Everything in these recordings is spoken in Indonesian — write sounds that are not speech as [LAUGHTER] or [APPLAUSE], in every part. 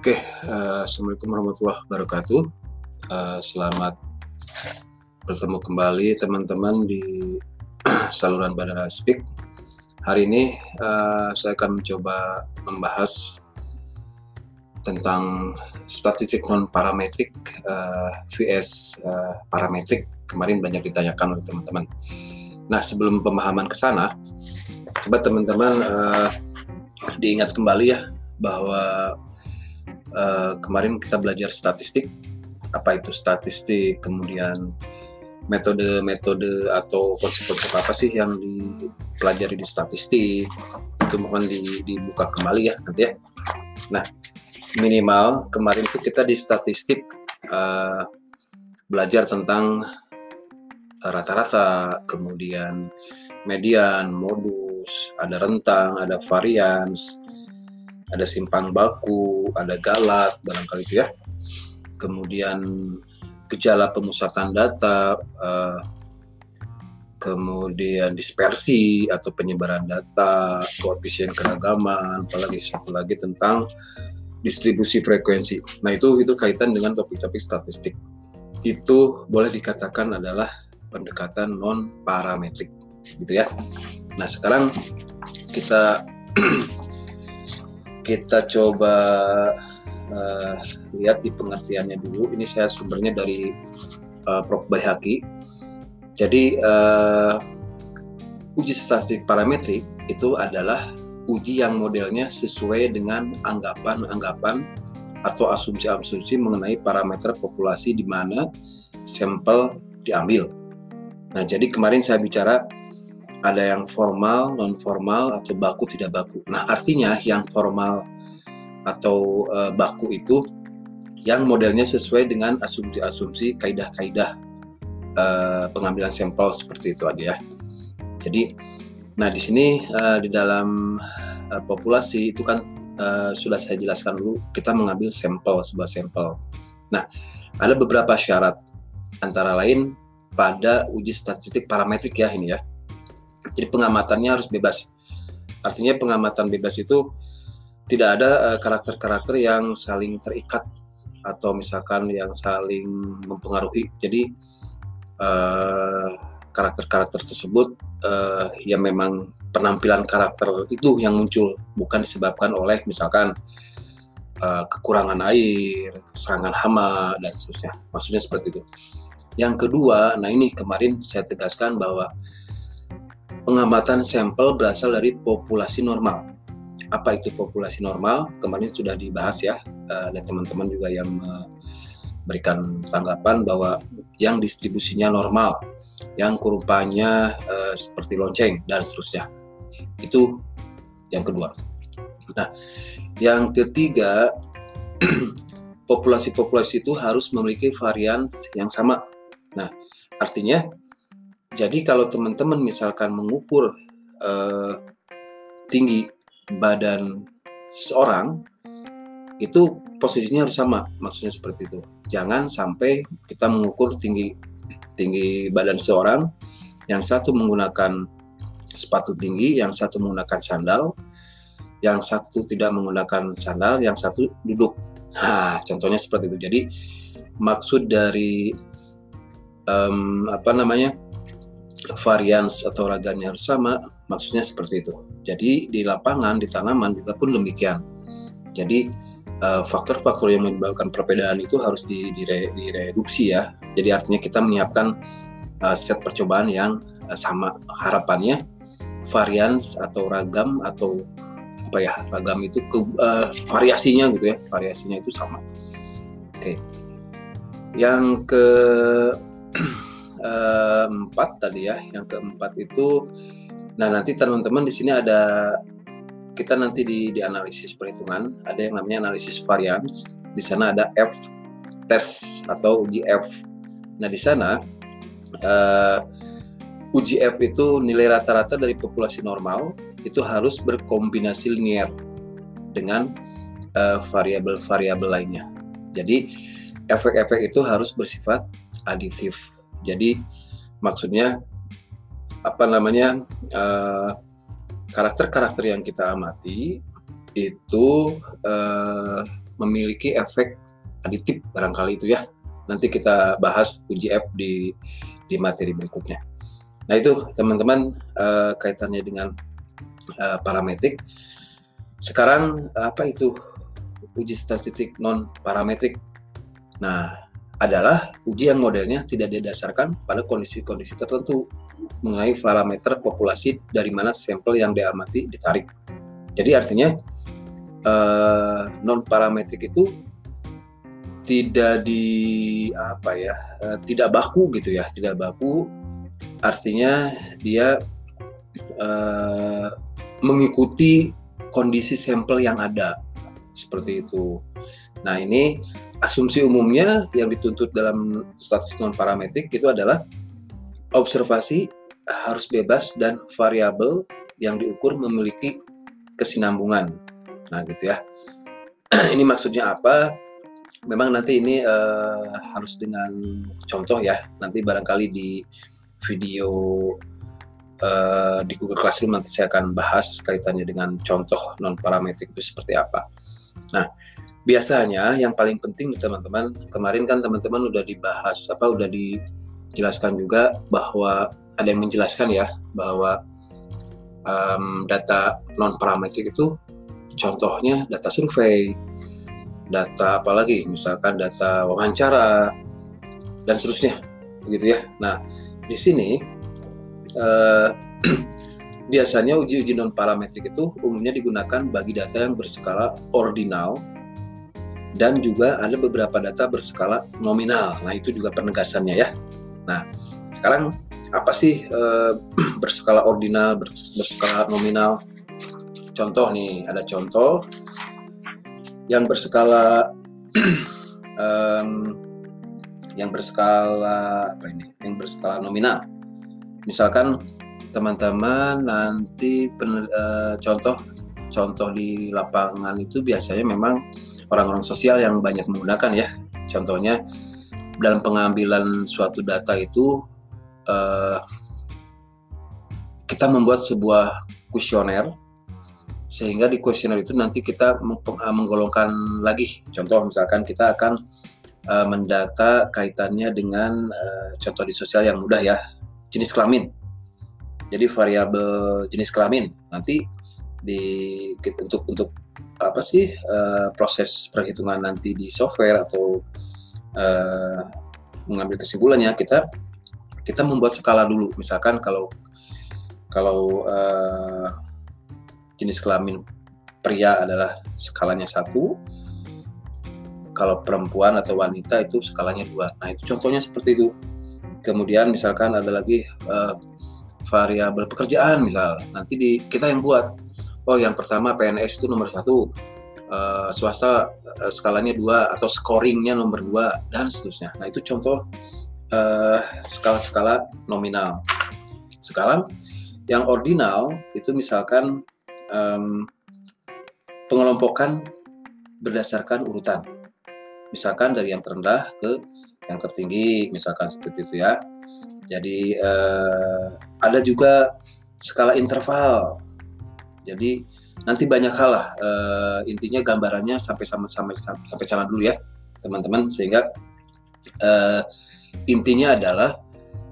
Oke, uh, Assalamualaikum warahmatullahi wabarakatuh. Uh, selamat bertemu kembali teman-teman di [CLEARS THROAT] saluran Bandara Speak. Hari ini uh, saya akan mencoba membahas tentang statistik non parametrik uh, vs uh, parametrik. Kemarin banyak ditanyakan oleh teman-teman. Nah, sebelum pemahaman ke sana, coba teman-teman uh, diingat kembali ya bahwa uh, kemarin kita belajar statistik. Apa itu statistik kemudian metode-metode atau konsep-konsep apa sih yang dipelajari di statistik? Itu mohon di, dibuka kembali ya nanti ya. Nah minimal kemarin itu kita di statistik uh, belajar tentang rata-rata. Kemudian median modus ada rentang ada varians ada simpang baku, ada galat, barangkali itu ya. Kemudian gejala pemusatan data, uh, kemudian dispersi atau penyebaran data, koefisien keragaman, apalagi satu lagi tentang distribusi frekuensi. Nah itu itu kaitan dengan topik-topik statistik. Itu boleh dikatakan adalah pendekatan non parametrik, gitu ya. Nah sekarang kita [CLEARS THROAT] kita coba uh, lihat di pengertiannya dulu. Ini saya sumbernya dari uh, Prof. Bayhaki. Jadi uh, uji statistik parametrik itu adalah uji yang modelnya sesuai dengan anggapan-anggapan atau asumsi-asumsi mengenai parameter populasi di mana sampel diambil. Nah, jadi kemarin saya bicara ada yang formal, non formal atau baku tidak baku. Nah, artinya yang formal atau uh, baku itu yang modelnya sesuai dengan asumsi-asumsi kaidah-kaidah uh, pengambilan sampel seperti itu aja ya. Jadi, nah di sini uh, di dalam uh, populasi itu kan uh, sudah saya jelaskan dulu kita mengambil sampel sebuah sampel. Nah, ada beberapa syarat antara lain pada uji statistik parametrik ya ini ya. Jadi pengamatannya harus bebas. Artinya pengamatan bebas itu tidak ada eh, karakter-karakter uh, yang saling terikat atau misalkan yang saling mempengaruhi. Jadi eh, karakter-karakter tersebut uh, ya memang penampilan karakter itu yang muncul bukan disebabkan oleh misalkan uh, kekurangan air, serangan hama dan seterusnya. Maksudnya seperti itu. Yang kedua, nah ini kemarin saya tegaskan bahwa pengamatan sampel berasal dari populasi normal. Apa itu populasi normal? Kemarin sudah dibahas ya, uh, dan teman-teman juga yang memberikan tanggapan bahwa yang distribusinya normal, yang kurupanya uh, seperti lonceng dan seterusnya. Itu yang kedua. Nah, yang ketiga, [CLEARS THROAT] populasi-populasi itu harus memiliki varian yang sama. Nah, artinya jadi kalau teman-teman misalkan mengukur uh, tinggi badan seseorang itu posisinya harus sama, maksudnya seperti itu. Jangan sampai kita mengukur tinggi tinggi badan seseorang, yang satu menggunakan sepatu tinggi, yang satu menggunakan sandal, yang satu tidak menggunakan sandal, yang satu duduk. Nah, contohnya seperti itu. Jadi maksud dari um, apa namanya varians atau raganya harus sama, maksudnya seperti itu. Jadi di lapangan, di tanaman juga pun demikian. Jadi eh, faktor-faktor yang menyebabkan perbedaan itu harus dire, direduksi ya. Jadi artinya kita menyiapkan uh, set percobaan yang uh, sama. Harapannya varians atau ragam atau apa ya ragam itu ke uh, variasinya gitu ya, variasinya itu sama. Oke. Okay. Yang ke [CLEARS THROAT] empat tadi ya. Yang keempat itu, nah nanti teman-teman di sini ada kita nanti di, di analisis perhitungan ada yang namanya analisis varians. Di sana ada F tes atau uji F. Nah di sana uh, uji F itu nilai rata-rata dari populasi normal itu harus berkombinasi linear dengan uh, variabel-variabel lainnya. Jadi efek-efek itu harus bersifat aditif jadi maksudnya apa namanya karakter karakter-karakter yang kita amati itu uh, memiliki efek aditif barangkali itu ya. Nanti kita bahas uji F di di materi berikutnya. Nah itu teman-teman uh, kaitannya dengan uh, parametrik. Sekarang apa itu uji statistik non parametrik? Nah adalah uji yang modelnya tidak didasarkan pada kondisi-kondisi tertentu mengenai parameter populasi dari mana sampel yang diamati ditarik. Jadi artinya uh, non parametrik itu tidak di apa ya uh, tidak baku gitu ya tidak baku artinya dia uh, mengikuti kondisi sampel yang ada seperti itu. Nah ini asumsi umumnya yang dituntut dalam statistik non parametrik itu adalah observasi harus bebas dan variabel yang diukur memiliki kesinambungan. Nah, gitu ya. [CLEARS THROAT] ini maksudnya apa? Memang nanti ini uh, harus dengan contoh ya. Nanti barangkali di video uh, di Google Classroom nanti saya akan bahas kaitannya dengan contoh non parametrik itu seperti apa. Nah, biasanya yang paling penting teman-teman kemarin kan teman-teman udah dibahas apa udah dijelaskan juga bahwa ada yang menjelaskan ya bahwa um, data non parametrik itu contohnya data survei data apalagi misalkan data wawancara dan seterusnya begitu ya. Nah di sini uh, [CLEARS THROAT] biasanya uji-uji non parametrik itu umumnya digunakan bagi data yang berskala ordinal dan juga ada beberapa data berskala nominal. Nah, itu juga penegasannya ya. Nah, sekarang apa sih e, [CLEARS THROAT] berskala ordinal, berskala nominal? Contoh nih, ada contoh yang berskala [CLEARS THROAT] um, yang berskala apa ini? Yang berskala nominal. Misalkan teman-teman nanti pen, e, contoh contoh di lapangan itu biasanya memang orang-orang sosial yang banyak menggunakan ya. Contohnya dalam pengambilan suatu data itu uh, kita membuat sebuah kuesioner sehingga di kuesioner itu nanti kita eh, menggolongkan lagi. Contoh misalkan kita akan uh, mendata kaitannya dengan uh, contoh di sosial yang mudah ya, jenis kelamin. Jadi variabel jenis kelamin nanti di untuk untuk apa sih uh, proses perhitungan nanti di software atau uh, mengambil kesimpulannya kita kita membuat skala dulu. Misalkan kalau kalau uh, jenis kelamin pria adalah skalanya satu kalau perempuan atau wanita itu skalanya dua. Nah itu contohnya seperti itu. Kemudian misalkan ada lagi uh, variabel pekerjaan misal nanti di kita yang buat oh yang pertama PNS itu nomor satu. Uh, swasta uh, skalanya dua atau scoringnya nomor dua dan seterusnya. Nah itu contoh uh, skala-skala nominal. Sekarang yang ordinal itu misalkan um, pengelompokan berdasarkan urutan. Misalkan dari yang terendah ke yang tertinggi misalkan seperti itu ya. Jadi uh, ada juga skala interval jadi nanti banyak hal lah uh, intinya gambarannya sampai sama sampai sampai sana dulu ya teman-teman sehingga uh, intinya adalah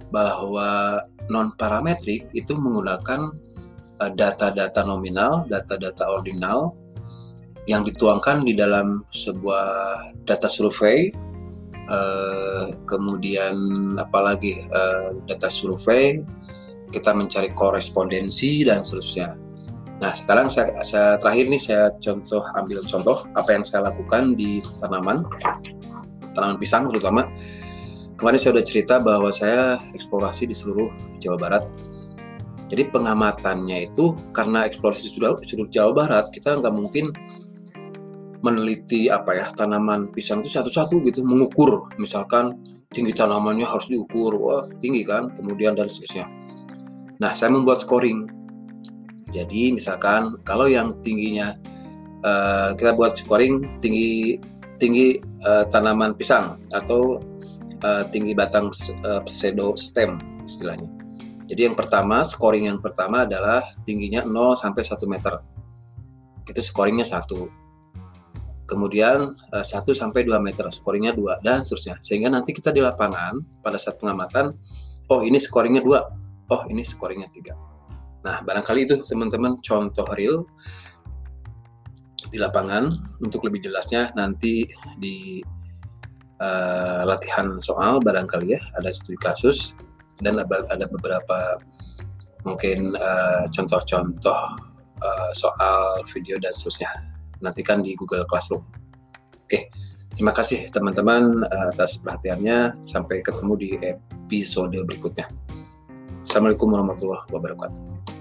bahwa non parametrik itu menggunakan eh, data-data uh, nominal, data-data ordinal yang dituangkan di dalam sebuah data survei, uh, kemudian apalagi uh, data survei kita mencari korespondensi dan seterusnya. Nah, sekarang saya, saya terakhir nih saya contoh ambil contoh apa yang saya lakukan di tanaman tanaman pisang terutama. Kemarin saya sudah cerita bahwa saya eksplorasi di seluruh Jawa Barat. Jadi pengamatannya itu karena eksplorasi sudah seluruh Jawa Barat, kita nggak mungkin meneliti apa ya tanaman pisang itu satu-satu gitu mengukur misalkan tinggi tanamannya harus diukur wah tinggi kan kemudian dan seterusnya nah saya membuat scoring jadi misalkan kalau yang tingginya uh, kita buat scoring tinggi tinggi uh, tanaman pisang atau uh, tinggi batang uh, pseudo stem istilahnya. Jadi yang pertama scoring yang pertama adalah tingginya 0 sampai 1 meter. Itu scoringnya satu. kemudian uh, 1 sampai 2 meter, scoringnya 2 dan seterusnya. Sehingga nanti kita di lapangan pada saat pengamatan, oh ini scoringnya 2, oh ini scoringnya 3. Nah, barangkali itu teman-teman contoh real di lapangan. Untuk lebih jelasnya nanti di uh, latihan soal barangkali ya ada studi kasus dan ada beberapa mungkin eh, contoh-contoh uh, soal video dan seterusnya nantikan di Google Classroom. Oke, terima kasih teman-teman atas perhatiannya. Sampai ketemu di episode berikutnya. Assalamualaikum warahmatullahi wabarakatuh.